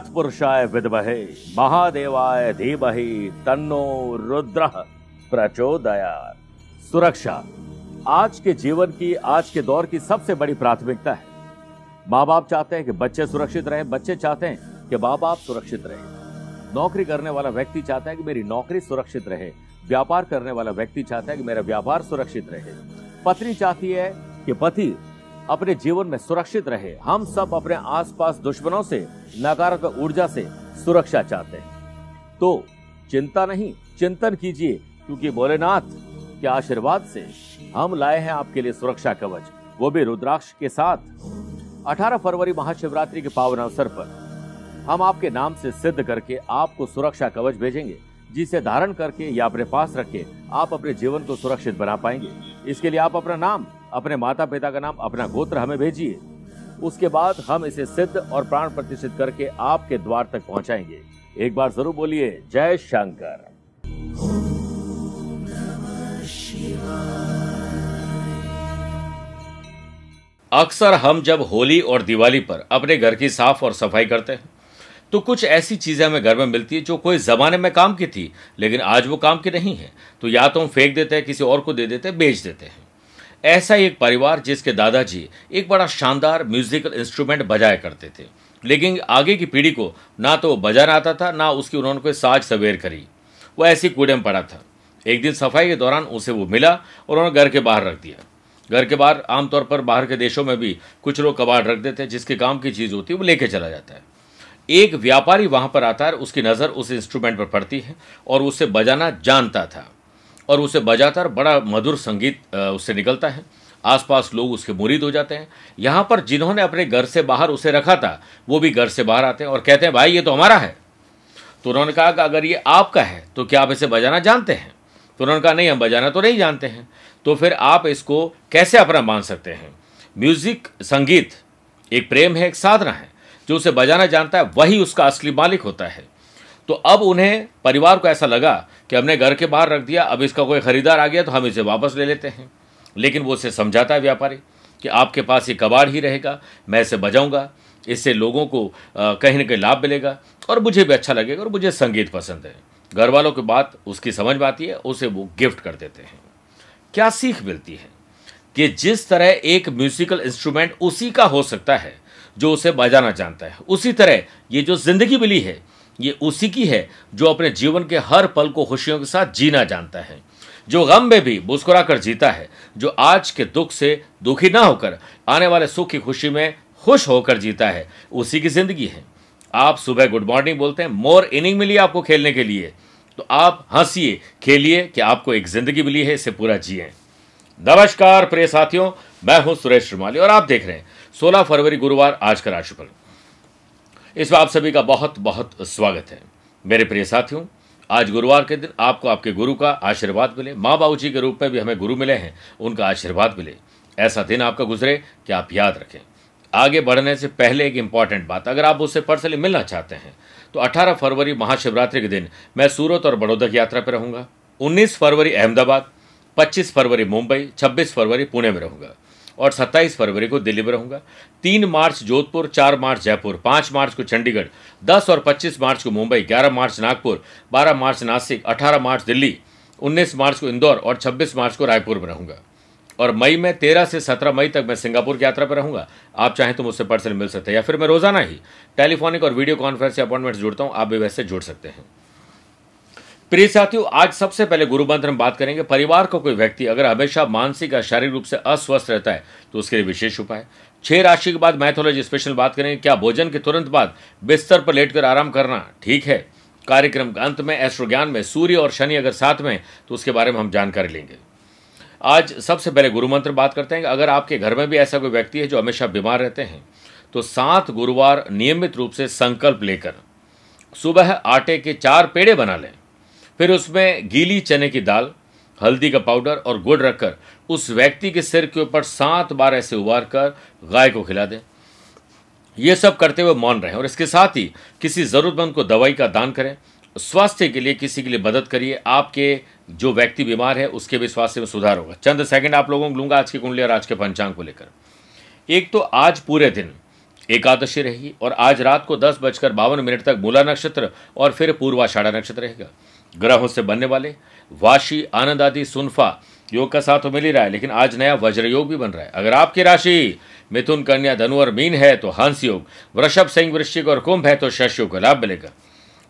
तत्पुरुषाय विद्महे, महादेवाय धीमहि, तन्नो रुद्र प्रचोदयात। सुरक्षा, आज के जीवन की, आज के दौर की सबसे बड़ी प्राथमिकता है। माँ बाप चाहते हैं कि बच्चे सुरक्षित रहें, बच्चे चाहते हैं कि माँ बाप सुरक्षित रहें। नौकरी करने वाला व्यक्ति चाहता है कि मेरी नौकरी सुरक्षित रहे। व्यापार करने वाला व्यक्ति चाहता है कि मेरा व्यापार सुरक्षित रहे। पत्नी चाहती है कि पति अपने जीवन में सुरक्षित रहे। हम सब अपने आसपास दुश्मनों से, नकारात्मक ऊर्जा से सुरक्षा चाहते हैं। तो चिंता नहीं, चिंतन कीजिए, क्योंकि भोलेनाथ के आशीर्वाद से हम लाए हैं आपके लिए सुरक्षा कवच। वो भी रुद्राक्ष के साथ। 18 फरवरी महाशिवरात्रि के पावन अवसर पर हम आपके नाम से सिद्ध करके आपको सुरक्षा कवच भेजेंगे। जिसे धारण करके या अपने पास रख के आप अपने जीवन को सुरक्षित बना पाएँगे। इसके लिए आप अपना नाम, अपने माता पिता का नाम, अपना गोत्र हमें भेजिए। उसके बाद हम इसे सिद्ध और प्राण प्रतिष्ठित करके आपके द्वार तक पहुंचाएँगे। एक बार ज़रूर बोलिए, जय शंकर। अक्सर हम जब होली और दिवाली पर अपने घर की साफ़ और सफ़ाई करते हैं तो कुछ ऐसी चीज़ें हमें घर में मिलती है जो कोई ज़माने में काम की थी, लेकिन आज वो काम की नहीं है। तो या तो हम फेंक देते हैं, किसी और को दे देते हैं, बेच देते हैं। ऐसा ही एक परिवार जिसके दादाजी एक बड़ा शानदार म्यूजिकल इंस्ट्रूमेंट बजाया करते थे। लेकिन आगे की पीढ़ी को ना तो वो बजाना आता था, ना उसकी उन्होंने कोई साज सवेर करी। वो ऐसी कूड़े में पड़ा था। एक दिन सफ़ाई के दौरान उसे वो मिला और उन्होंने घर के बाहर रख दिया। घर के बाहर आमतौर पर बाहर के देशों में भी कुछ लोग कबाड़ रख देते हैं, जिसके काम की चीज़ होती है वो लेके चला जाता है। एक व्यापारी वहाँ पर आता है उसकी नज़र उस इंस्ट्रूमेंट पर पड़ती है और उसे बजाना जानता था। और उसे बजाता बड़ा मधुर संगीत उससे निकलता है। आसपास लोग उसके मुरीद हो जाते हैं। यहाँ पर जिन्होंने अपने घर से बाहर उसे रखा था, वो भी घर से बाहर आते हैं और कहते हैं, भाई, ये तो हमारा है। तो उन्होंने कहा कि अगर ये आपका है तो क्या आप इसे बजाना जानते हैं? तो उन्होंने कहा, नहीं, हम बजाना तो नहीं जानते हैं। तो फिर आप इसको कैसे अपना मान सकते हैं? म्यूज़िक, संगीत एक प्रेम है, एक साधना है। जो उसे बजाना जानता है, वही उसका असली मालिक होता है। तो अब उन्हें, परिवार को ऐसा लगा कि हमने घर के बाहर रख दिया, अब इसका कोई खरीदार आ गया तो हम इसे वापस ले लेते हैं। लेकिन वो उसे समझाता है व्यापारी कि आपके पास ये कबाड़ ही रहेगा, मैं इसे बजाऊँगा, इससे लोगों को कहीं ना कहीं लाभ मिलेगा और मुझे भी अच्छा लगेगा और मुझे संगीत पसंद है। घर वालों की बात उसकी समझ में आती है, उसे वो गिफ्ट कर देते हैं। क्या सीख मिलती है कि जिस तरह एक म्यूजिकल इंस्ट्रूमेंट उसी का हो सकता है जो उसे बजाना जानता है। उसी तरह ये जो ज़िंदगी मिली है, ये उसी की है जो अपने जीवन के हर पल को खुशियों के साथ जीना जानता है। जो गम में भी मुस्कुरा कर जीता है, जो आज के दुख से दुखी ना होकर आने वाले सुख की खुशी में खुश होकर जीता है, उसी की ज़िंदगी है। आप सुबह गुड मॉर्निंग बोलते हैं, मोर इनिंग मिली आपको खेलने के लिए। तो आप हंसिए, खेलिए कि आपको एक ज़िंदगी मिली है, इसे पूरा जिए। नमस्कार प्रिय साथियों, मैं हूँ सुरेश श्रीमाली और आप देख रहे हैं 16 फरवरी गुरुवार आज का राशिफल। इसमें आप सभी का बहुत बहुत स्वागत है। मेरे प्रिय साथियों, आज गुरुवार के दिन आपको आपके गुरु का आशीर्वाद मिले। माँ बाबू जी के रूप में भी हमें गुरु मिले हैं, उनका आशीर्वाद मिले। ऐसा दिन आपका गुजरे कि आप याद रखें। आगे बढ़ने से पहले एक इंपॉर्टेंट बात, अगर आप उससे पर्सनली मिलना चाहते हैं तो 18 फरवरी महाशिवरात्रि के दिन मैं सूरत और बड़ौदा की यात्रा पर रहूँगा। 19 फरवरी अहमदाबाद 25 फरवरी मुंबई 26 फरवरी पुणे में रहूँगा। और 27 फरवरी को दिल्ली में रहूँगा। तीन मार्च जोधपुर, चार मार्च जयपुर, पाँच मार्च को चंडीगढ़, दस और पच्चीस मार्च को मुंबई, ग्यारह मार्च नागपुर, बारह मार्च नासिक, अठारह मार्च दिल्ली, उन्नीस मार्च को इंदौर और छब्बीस मार्च को रायपुर में रहूँगा। और मई में, तेरह से सत्रह मई तक मैं सिंगापुर की यात्रा पर रहूँगा। आप चाहें तो मुझसे पर्सन मिल सकते हैं या फिर मैं रोज़ाना ही टेलीफोनिक और वीडियो कॉन्फ्रेंस अपॉइंटमेंट जुड़ता हूँ, आप भी वैसे जुड़ सकते हैं। प्रिय साथियों, आज सबसे पहले गुरु मंत्र में बात करेंगे। परिवार का को कोई व्यक्ति अगर हमेशा मानसिक या शारीरिक रूप से अस्वस्थ रहता है तो उसके लिए विशेष उपाय। छह राशि के बाद मैथोलॉजी स्पेशल बात करेंगे। क्या भोजन के तुरंत बाद बिस्तर पर लेटकर आराम करना ठीक है? कार्यक्रम के अंत में एस्ट्रो ज्ञान में, सूर्य और शनि अगर साथ में तो उसके बारे में हम जानकारी लेंगे। आज सबसे पहले गुरु मंत्र बात करते हैं। अगर आपके घर में भी ऐसा कोई व्यक्ति है जो हमेशा बीमार रहते हैं तो सात गुरुवार नियमित रूप से संकल्प लेकर सुबह आटे के चार पेड़े बना लें। फिर उसमें गीली चने की दाल, हल्दी का पाउडर और गुड़ रखकर उस व्यक्ति के सिर के ऊपर सात बार ऐसे उबार कर गाय को खिला दें। ये सब करते हुए मौन रहें और इसके साथ ही किसी ज़रूरतमंद को दवाई का दान करें। स्वास्थ्य के लिए किसी के लिए मदद करिए। आपके जो व्यक्ति बीमार है, उसके भी स्वास्थ्य में सुधार होगा। चंद सेकंड आप लोगों को लूँगा आज की कुंडली और आज के पंचांग को लेकर। एक तो आज पूरे दिन एकादशी रहेगी और आज रात को दस बजकर बावन मिनट तक मूला नक्षत्र और फिर पूर्वाषाढ़ा नक्षत्र रहेगा। ग्रहों से बनने वाले वाशी आनंद आदि सुनफा योग का साथ तो मिल ही रहा है, लेकिन आज नया वज्र योग भी बन रहा है। अगर आपकी राशि मिथुन, कन्या, धनु और मीन है तो हंस योग, वृषभ सिंह वृश्चिक और कुंभ है तो शश योग का लाभ मिलेगा।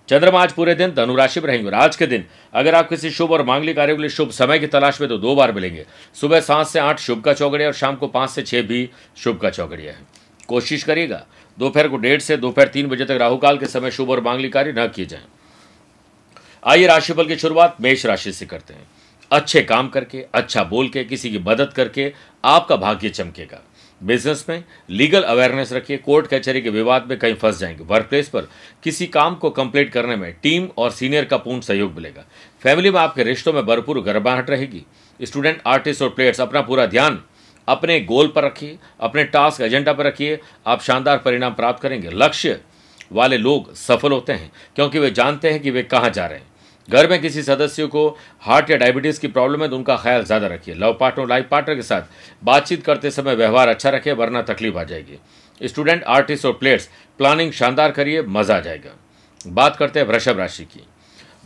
चंद्रमा आज पूरे दिन धनु राशि में रहेंगे और आज के दिन अगर आप किसी शुभ और मांगलिक कार्य के लिए शुभ समय की तलाश में तो दो बार मिलेंगे। सुबह सात से आठ शुभ का चौगड़िया और शाम को पाँच से छह भी शुभ का चौगड़िया है। कोशिश करिएगा, दोपहर को डेढ़ से दोपहर तीन बजे तक राहुकाल के समय शुभ और मांगलिक कार्य न किए जाएँ। आइए राशिफल की शुरुआत मेष राशि से करते हैं। अच्छे काम करके अच्छा बोल के, किसी की मदद करके आपका भाग्य चमकेगा। बिज़नेस में लीगल अवेयरनेस रखिए। कोर्ट कचहरी के विवाद में कहीं फंस जाएँगे। वर्क प्लेस पर किसी काम को कंप्लीट करने में टीम और सीनियर का पूर्ण सहयोग मिलेगा। फैमिली में आपके रिश्तों में भरपूर गर्माहट रहेगी। स्टूडेंट आर्टिस्ट और प्लेयर्स अपना पूरा ध्यान अपने गोल पर रखिए। अपने टास्क एजेंडा पर रखिए। आप शानदार परिणाम प्राप्त करेंगे। लक्ष्य वाले लोग सफल होते हैं, क्योंकि वे जानते हैं कि वे कहाँ जा रहे हैं। घर में किसी सदस्य को हार्ट या डायबिटीज़ की प्रॉब्लम है तो उनका ख्याल ज़्यादा रखिए। लव पार्टनर, लाइफ पार्टनर के साथ बातचीत करते समय व्यवहार अच्छा रखिए वरना तकलीफ़ आ जाएगी। स्टूडेंट, आर्टिस्ट और प्लेयर्स, प्लानिंग शानदार करिए, मज़ा आ जाएगा। बात करते हैं वृषभ राशि की।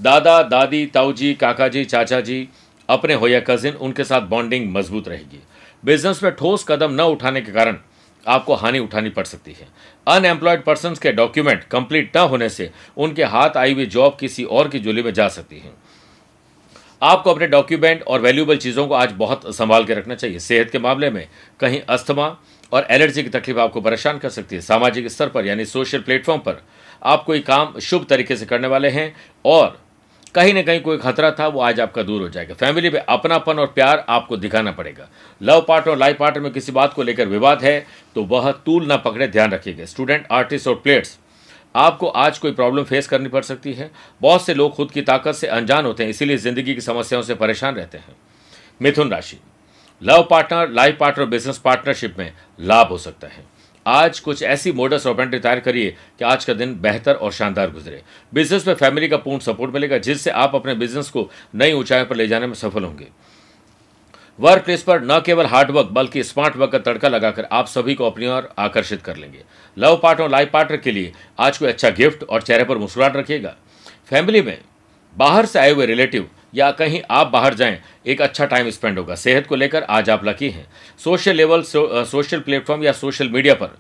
दादा, दादी, ताऊजी काका जी चाचा जी अपने हो या कजिन, उनके साथ बॉन्डिंग मज़बूत रहेगी। बिज़नेस में ठोस कदम न उठाने के कारण आपको हानि उठानी पड़ सकती है। अनएम्प्लॉयड पर्सन के डॉक्यूमेंट कंप्लीट न होने से उनके हाथ आई हुई जॉब किसी और की जोली में जा सकती है। आपको अपने डॉक्यूमेंट और वैल्यूबल चीज़ों को आज बहुत संभाल के रखना चाहिए। सेहत के मामले में कहीं अस्थमा और एलर्जी की तकलीफ़ आपको परेशान कर सकती है। सामाजिक स्तर पर यानी सोशल प्लेटफॉर्म पर आप कोई काम शुभ तरीके से करने वाले हैं और कहीं ना कहीं कोई खतरा था, वो आज आपका दूर हो जाएगा। फैमिली में अपनापन और प्यार आपको दिखाना पड़ेगा। लव पार्टनर और लाइफ पार्टनर में किसी बात को लेकर विवाद है तो वह तूल ना पकड़े ध्यान रखिएगा। स्टूडेंट आर्टिस्ट और प्लेयर्स आपको आज कोई प्रॉब्लम फेस करनी पड़ सकती है। बहुत से लोग खुद की ताकत से अनजान होते हैं, इसीलिए ज़िंदगी की समस्याओं से परेशान रहते हैं। मिथुन राशि love partner life partner business partnership में लाभ हो सकता है। आज कुछ ऐसी मोडस ऑपेंट्री तैयार करिए कि आज का दिन बेहतर और शानदार गुजरे। बिज़नेस में फैमिली का पूर्ण सपोर्ट मिलेगा, जिससे आप अपने बिज़नेस को नई ऊंचाई पर ले जाने में सफल होंगे। वर्क प्लेस पर न केवल हार्ड वर्क बल्कि स्मार्ट वर्क का तड़का लगाकर आप सभी को अपनी ओर आकर्षित कर लेंगे। लव पार्टनर लाइफ पार्टनर के लिए आज कोई अच्छा गिफ्ट और चेहरे पर मुस्कुराहट रखिएगा। फैमिली में बाहर से आए हुए रिलेटिव या कहीं आप बाहर जाएँ एक अच्छा टाइम स्पेंड होगा। सेहत को लेकर आज आप लकी हैं। Social level so, social platform या सोशल मीडिया पर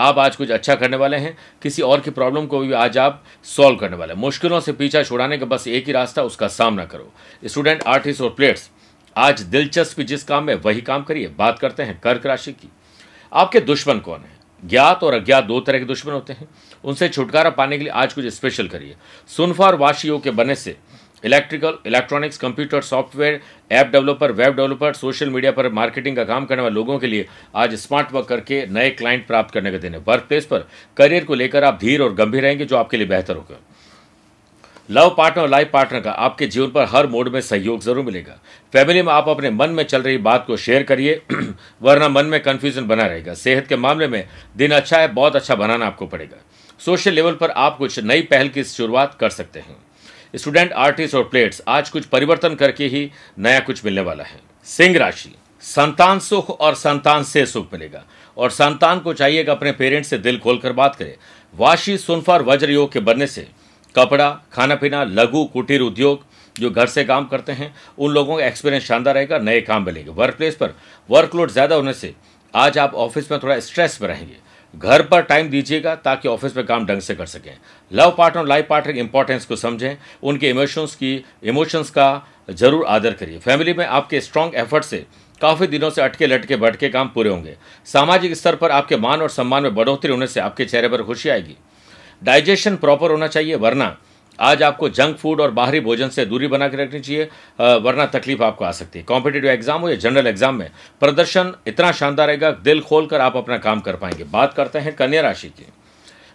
आप आज कुछ अच्छा करने वाले हैं किसी और की प्रॉब्लम को भी आज आप सॉल्व करने वाले हैं। मुश्किलों से पीछा छुड़ाने का बस एक ही रास्ता उसका सामना करो। स्टूडेंट आर्टिस्ट और प्लेयर्स आज दिलचस्पी जिस काम में वही काम करिए। बात करते हैं कर्क राशि की। आपके दुश्मन कौन है? ज्ञात और अज्ञात दो तरह के दुश्मन होते हैं। उनसे छुटकारा पाने के लिए आज कुछ स्पेशल करिए। सुनफा और के बने से electrical, electronics, computer, software, app developer, web developer, social media पर मार्केटिंग का काम करने वाले लोगों के लिए आज स्मार्ट वर्क करके नए क्लाइंट प्राप्त करने का दिन है। वर्क प्लेस पर करियर को लेकर आप धीर और गंभीर रहेंगे, जो आपके लिए बेहतर होगा। लव पार्टनर और लाइफ पार्टनर का आपके जीवन पर हर मोड में सहयोग ज़रूर मिलेगा। फैमिली में आप अपने मन में चल रही बात को शेयर करिए, वरना मन में कन्फ्यूज़न बना रहेगा। सेहत के मामले में दिन अच्छा है, बहुत अच्छा बनाना आपको पड़ेगा। सोशल लेवल पर आप कुछ नई पहल की शुरुआत कर सकते हैं। स्टूडेंट आर्टिस्ट और प्लेयर्स, आज कुछ परिवर्तन करके ही नया कुछ मिलने वाला है। सिंह राशि, संतान सुख और संतान से सुख मिलेगा। और संतान को चाहिए कि अपने पेरेंट्स से दिल खोलकर बात करें। वाशी सुनफा और वज्र योग के बनने से कपड़ा खाना पीना लघु, कुटीर उद्योग जो घर से काम करते हैं, उन लोगों का एक्सपीरियंस शानदार रहेगा, नए काम मिलेंगे। वर्क प्लेस पर वर्कलोड ज़्यादा होने से आज आप ऑफ़िस में थोड़ा स्ट्रेस में रहेंगे। घर पर टाइम दीजिएगा ताकि ऑफ़िस में काम ढंग से कर सकें। लव पार्टनर और लाइफ पार्टनर की इंपॉर्टेंस को समझें, उनके इमोशंस की इमोशंस का ज़रूर आदर करिए। फैमिली में आपके स्ट्रांग एफर्ट से काफ़ी दिनों से अटके लटके बटके काम पूरे होंगे। सामाजिक स्तर पर आपके मान और सम्मान में बढ़ोतरी होने से आपके चेहरे पर खुशी आएगी। डाइजेशन प्रॉपर होना चाहिए, वरना आज आपको जंक फ़ूड और बाहरी भोजन से दूरी बना के रखनी चाहिए वरना तकलीफ़ आपको आ सकती है। कॉम्पिटेटिव एग्ज़ाम हो या जनरल एग्ज़ाम में, प्रदर्शन इतना शानदार रहेगा, दिल खोल कर आप अपना काम कर पाएँगे। बात करते हैं कन्या राशि की।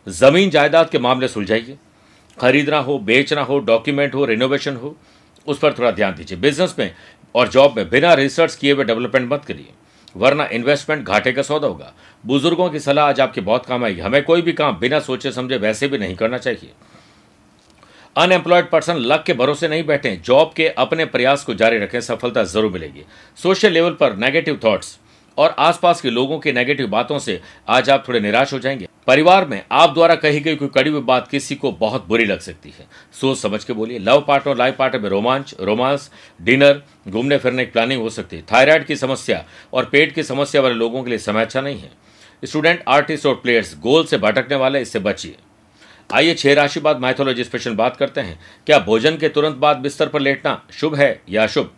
ज़मीन जायदाद के मामले सुलझाइए। खरीदना हो, बेचना हो डॉक्यूमेंट हो रिनोवेशन हो, उस पर थोड़ा ध्यान दीजिए। बिज़नेस में और जॉब में बिना रिसर्च किए हुए डेवलपमेंट मत करिए, वरना इन्वेस्टमेंट घाटे का सौदा होगा। बुज़ुर्गों की सलाह आज आपकी बहुत काम आएगी। हमें कोई भी काम बिना सोचे समझे वैसे भी नहीं करना चाहिए। अनएम्प्लॉयड पर्सन लक के भरोसे नहीं बैठे, जॉब के अपने प्रयास को जारी रखें, सफलता ज़रूर मिलेगी। सोशल लेवल पर नेगेटिव थॉट्स और आसपास के लोगों की नेगेटिव बातों से आज आप थोड़े निराश हो जाएँगे। परिवार में आप द्वारा कही गई कोई कड़ी हुई बात किसी को बहुत बुरी लग सकती है। सोच समझ के बोलिए, लव पार्टनर लाइफ पार्टनर में रोमांच, रोमांस, डिनर, घूमने फिरने की प्लानिंग हो सकती है। थायराइड की समस्या और पेट की समस्या वाले लोगों के लिए समय अच्छा नहीं है। स्टूडेंट, आर्टिस्ट और प्लेयर्स गोल से भटकने वाले, इससे बचिए। आइए छह राशि बाद माइथोलॉजी स्पेशल बात करते हैं। क्या भोजन के तुरंत बाद बिस्तर पर लेटना शुभ है या अशुभ?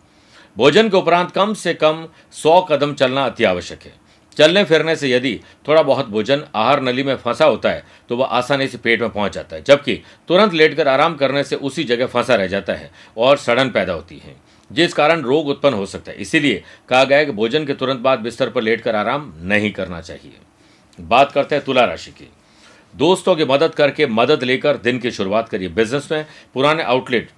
भोजन के उपरांत कम से कम सौ कदम चलना अति आवश्यक है। चलने फिरने से यदि थोड़ा बहुत भोजन आहार नली में फंसा होता है तो वह आसानी से पेट में पहुँच जाता है, जबकि तुरंत लेटकर आराम करने से उसी जगह फंसा रह जाता है और सड़न पैदा होती है, जिस कारण रोग उत्पन्न हो सकता है। इसीलिए कहा गया है कि भोजन के तुरंत बाद बिस्तर पर लेटकर आराम नहीं करना चाहिए। बात करते हैं तुला राशि की। दोस्तों की मदद करके मदद लेकर दिन की शुरुआत करिए। बिज़नेस में पुराने आउटलेट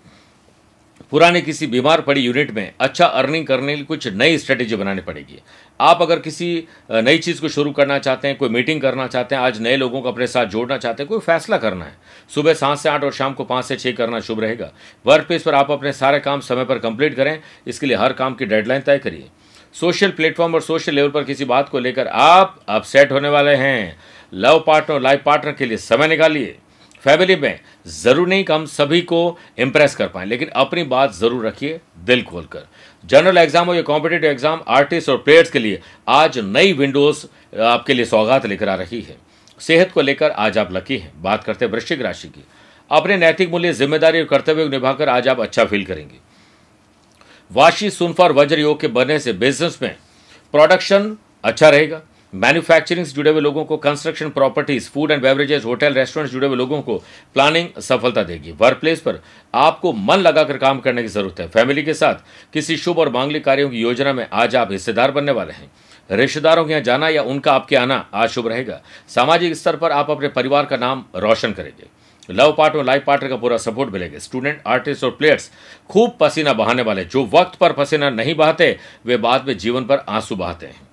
पुराने किसी बीमार पड़ी यूनिट में अच्छा अर्निंग करने के लिए कुछ नई स्ट्रेटेजी बनानी पड़ेगी। आप अगर किसी नई चीज़ को शुरू करना चाहते हैं, कोई मीटिंग करना चाहते हैं, आज नए लोगों को अपने साथ जोड़ना चाहते हैं, कोई फैसला करना है। सुबह सात से आठ और शाम को पाँच से छः करना शुभ रहेगा। वर्क प्लेस पर आप अपने सारे काम समय पर कंप्लीट करें। इसके लिए हर काम की डेडलाइन तय करिए। सोशल प्लेटफॉर्म और सोशल लेवल पर किसी बात को लेकर आप अपसेट होने वाले हैं। लव पार्टनर लाइफ पार्टनर के लिए समय निकालिए। फैमिली में ज़रूर नहीं कि हम सभी को इम्प्रेस कर पाए, लेकिन अपनी बात ज़रूर रखिए दिल खोलकर। जनरल एग्ज़ाम और या कॉम्पिटेटिव एग्ज़ाम आर्टिस्ट और प्लेयर्स के लिए आज नई विंडोज़ आपके लिए सौगात लेकर आ रही है। सेहत को लेकर आज आप लकी हैं। बात करते हैं वृश्चिक राशि की। अपने नैतिक मूल्य, ज़िम्मेदारी और कर्तव्य को निभाकर आज आप अच्छा फील करेंगे। वाशी, सुनफार, वज्र योग के बनने से बिज़नेस में प्रोडक्शन अच्छा रहेगा। मैन्युफैक्चरिंग से जुड़े हुए लोगों को construction properties food and beverages hotel restaurant जुड़े हुए लोगों को प्लानिंग सफलता देगी। वर्क प्लेस पर आपको मन लगाकर काम करने की ज़रूरत है। फैमिली के साथ किसी शुभ और मांगलिक कार्यों की योजना में आज आप हिस्सेदार बनने वाले हैं। रिश्तेदारों के यहाँ जाना या उनका आपके आना आज शुभ रहेगा। सामाजिक स्तर पर आप अपने परिवार का नाम रोशन करेंगे। लव पार्ट और लाइफ पार्टनर का पूरा सपोर्ट मिलेगा। स्टूडेंट आर्टिस्ट और प्लेयर्स खूब पसीना बहाने वाले। जो वक्त पर पसीना नहीं बहाते, वे बाद में जीवन पर आँसू बहाते हैं।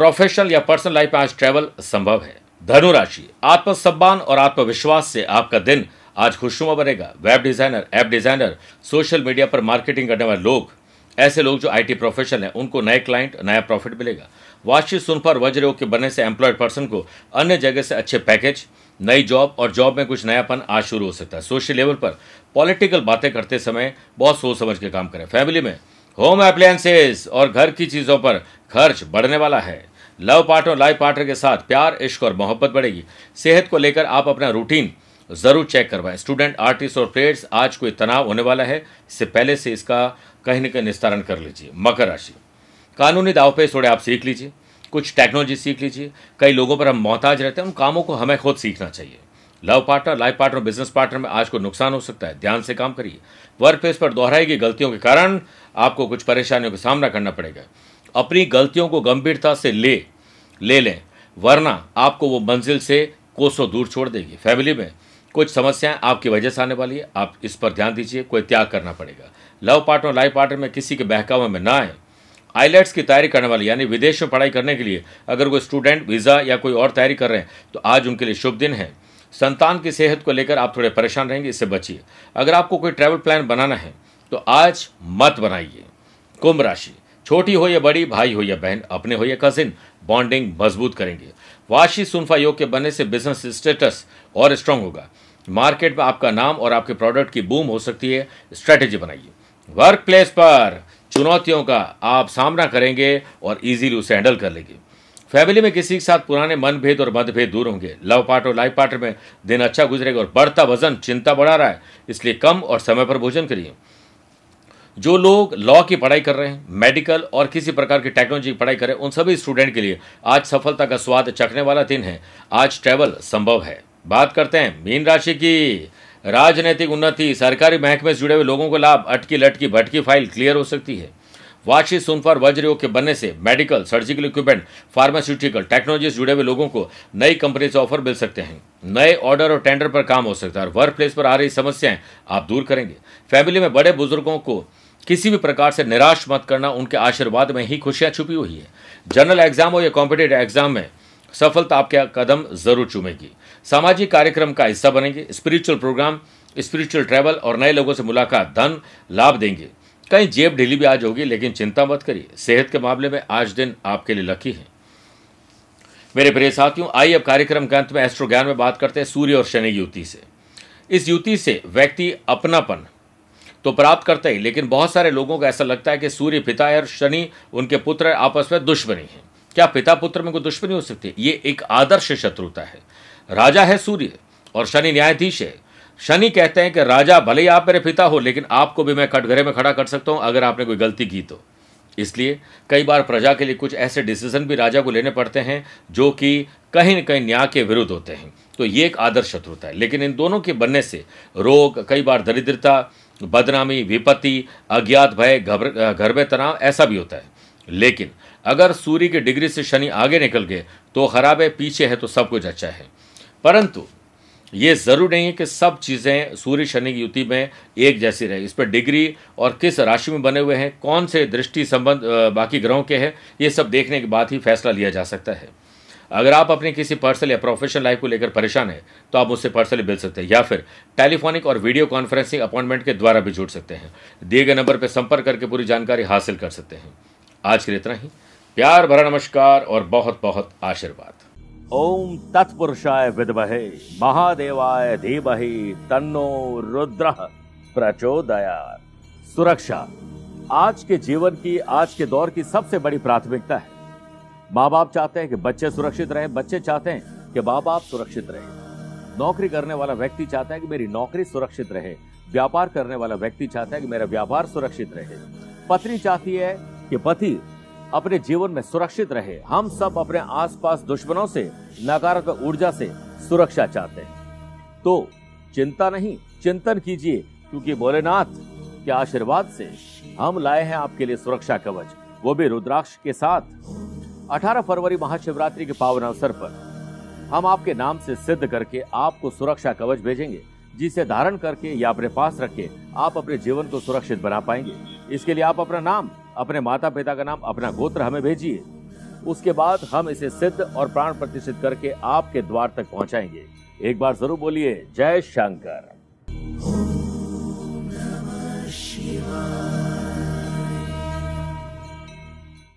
प्रोफेशनल या पर्सनल लाइफ में आज ट्रैवल संभव है। धनुराशि आत्मसम्मान और आत्मविश्वास से आपका दिन आज खुशनुमा बनेगा। Web designer app designer social media पर मार्केटिंग करने वाले लोग, ऐसे लोग जो आईटी प्रोफेशनल हैं, उनको नए क्लाइंट नया प्रॉफिट मिलेगा। वाशी सुन पर वज्र योग के बनने से एम्प्लॉयड पर्सन को अन्य जगह से अच्छे पैकेज नई जॉब और जॉब में कुछ नयापन आज शुरू हो सकता है। सोशल लेवल पर पॉलिटिकल बातें करते समय बहुत सोच समझ के काम करें। फैमिली में होम अप्लायंसेज और घर की चीज़ों पर खर्च बढ़ने वाला है। लव पार्टनर लाइफ पार्टनर के साथ प्यार, इश्क और मोहब्बत बढ़ेगी। सेहत को लेकर आप अपना रूटीन ज़रूर चेक करवाएँ। स्टूडेंट आर्टिस्ट और प्लेयर्स आज कोई तनाव होने वाला है। इससे पहले से इसका कहीं ना कहीं निस्तारण कर लीजिए। मकर राशि। कानूनी दाव पे थोड़े आप सीख लीजिए। कुछ टेक्नोलॉजी सीख लीजिए। कई लोगों पर हम मोहताज रहते हैं। उन कामों को हमें खुद सीखना चाहिए। Love partner life partner business partner में आज को नुकसान हो सकता है। ध्यान से काम करिए। वर्क प्लेस पर दोहराई गई गलतियों के कारण आपको कुछ परेशानियों का सामना करना पड़ेगा। अपनी गलतियों को गंभीरता से ले ले लें, वरना आपको वो मंजिल से कोसों दूर छोड़ देगी। फैमिली में कुछ समस्याएँ आपकी वजह से आने वाली है। आप इस पर ध्यान दीजिए, कोई त्याग करना पड़ेगा। लव पार्टनर, लाइफ पार्टनर में किसी के बहकावे में ना आए। आईलेट्स की तैयारी करने वाले, यानी विदेश में पढ़ाई करने के लिए अगर कोई स्टूडेंट, वीज़ा या कोई और तैयारी कर रहे हैं तो आज उनके लिए शुभ दिन है। संतान की सेहत को लेकर आप थोड़े परेशान रहेंगे, इससे बचिए। अगर आपको कोई ट्रैवल प्लान बनाना है तो आज मत बनाइए। कुंभ राशि। छोटी हो या बड़ी, भाई हो या बहन, अपने हो या कजिन बॉन्डिंग मज़बूत करेंगे। वाशी सुनफा योग के बनने से बिज़नेस स्टेटस और स्ट्रांग होगा। मार्केट में आपका नाम और आपके प्रोडक्ट की बूम हो सकती है। स्ट्रेटेजी बनाइए। वर्क प्लेस पर चुनौतियों का आप सामना करेंगे और इजीली उसे हैंडल कर लेंगे। फैमिली में किसी के साथ पुराने मनभेद और मतभेद दूर होंगे। लव पार्ट और लाइफ पार्टनर में दिन अच्छा गुजरेगा और बढ़ता वज़न चिंता बढ़ा रहा है। इसलिए कम और समय पर भोजन करिए। जो लोग लॉ की पढ़ाई कर रहे हैं मेडिकल और किसी प्रकार की टेक्नोलॉजी की पढ़ाई कर रहे हैं, उन सभी स्टूडेंट के लिए आज सफलता का स्वाद चखने वाला दिन है। आज ट्रैवल संभव है। बात करते हैं मीन राशि की। राजनीतिक उन्नति, सरकारी महकमे से जुड़े हुए लोगों को लाभ, अटकी लटकी भटकी फ़ाइल क्लियर हो सकती है। वाशी सुनफर वज्रयोग के बनने से medical surgical equipment pharmaceutical technology से जुड़े हुए लोगों को नई कंपनी से ऑफ़र मिल सकते हैं। नए ऑर्डर और टेंडर पर काम हो सकता है वर्क प्लेस पर आ रही समस्याएँ आप दूर करेंगे। फैमिली में बड़े बुज़ुर्गों को किसी भी प्रकार से निराश मत करना, उनके आशीर्वाद में ही खुशियाँ छुपी हुई है। जनरल एग्ज़ाम हो या कॉम्पिटेटिव एग्ज़ाम में सफलता आपके कदम ज़रूर चूमेगी। सामाजिक कार्यक्रम का हिस्सा बनेंगे स्पिरिचुअल प्रोग्राम स्पिरिचुअल ट्रैवल और नए लोगों से मुलाकात, धन, लाभ देंगे। कहीं जेब ढीली भी आज होगी, लेकिन चिंता मत करिए। सेहत के मामले में आज दिन आपके लिए लकी है। मेरे प्रिय साथियों, आइए अब कार्यक्रम के अंत में एस्ट्रो ज्ञान में बात करते हैं, सूर्य और शनि युति से। इस युति से व्यक्ति अपनापन तो प्राप्त करता ही। लेकिन बहुत सारे लोगों को ऐसा लगता है कि सूर्य पिता है और शनि उनके पुत्र आपस में दुश्मनी है। क्या पिता पुत्र में कोई दुश्मनी हो सकती है? ये एक आदर्श शत्रुता है। राजा है सूर्य और शनि न्यायाधीश है। शनि कहते हैं कि, राजा, भले ही आप मेरे पिता हो, लेकिन आपको भी मैं कटघरे में खड़ा कर सकता हूँ अगर आपने कोई गलती की तो। इसलिए कई बार प्रजा के लिए कुछ ऐसे डिसीज़न भी राजा को लेने पड़ते हैं, जो कि कहीं न कहीं न्याय के विरुद्ध होते हैं। तो ये एक आदर्श शत्रुता है। लेकिन इन दोनों के बनने से रोग, कई बार दरिद्रता बदनामी, विपत्ति, अज्ञात भय घर में तनाव, ऐसा भी होता है। लेकिन अगर सूर्य की डिग्री से शनि आगे निकल गए तो खराब है पीछे है तो सब कुछ अच्छा है। परंतु ये ज़रूर नहीं है कि सब चीज़ें सूर्य, शनि की युति में एक जैसी रहे। इस पर डिग्री और किस राशि में बने हुए हैं, कौन से दृष्टि संबंध बाकी ग्रहों के हैं, ये सब देखने के बाद ही फैसला लिया जा सकता है। अगर आप अपनी किसी पर्सनल या प्रोफेशनल लाइफ को लेकर परेशान हैं तो आप मुझसे पर्सनली मिल सकते हैं, या फिर टेलीफोनिक और वीडियो कॉन्फ्रेंसिंग अपॉइंटमेंट के द्वारा भी जुड़ सकते हैं। दिए गए नंबर पर संपर्क करके पूरी जानकारी हासिल कर सकते हैं। आज के लिए इतना ही। प्यार भरा नमस्कार और बहुत बहुत आशीर्वाद। ओम तत्पुरुषाय विद्महे, महादेवाय धीमहि, तन्नो रुद्र प्रचोदया सुरक्षा। आज के जीवन की, आज के दौर की सबसे बड़ी प्राथमिकता है। माँ बाप चाहते हैं कि बच्चे सुरक्षित रहे, बच्चे चाहते हैं कि माँ बाप सुरक्षित रहे। नौकरी करने वाला व्यक्ति चाहता है कि मेरी नौकरी सुरक्षित रहे। व्यापार करने वाला व्यक्ति चाहता है कि मेरा व्यापार सुरक्षित रहे। पत्नी चाहती है कि पति अपने जीवन में सुरक्षित रहे। हम सब अपने आसपास दुश्मनों से, नकारात्मक ऊर्जा से सुरक्षा चाहते हैं। तो चिंता नहीं, चिंतन कीजिए, क्योंकि भोलेनाथ के आशीर्वाद से हम लाए हैं आपके लिए सुरक्षा कवच। वो भी रुद्राक्ष के साथ। 18 फरवरी महाशिवरात्रि के पावन अवसर पर हम आपके नाम से सिद्ध करके आपको सुरक्षा कवच भेजेंगे, जिसे धारण करके या अपने पास रख के आप अपने जीवन को सुरक्षित बना पाएँगे। इसके लिए आप अपना नाम, अपने माता पिता का नाम, अपना गोत्र हमें भेजिए। उसके बाद हम इसे सिद्ध और प्राण प्रतिष्ठित करके आपके द्वार तक पहुंचाएँगे। एक बार ज़रूर बोलिए, जय शंकर। शिवा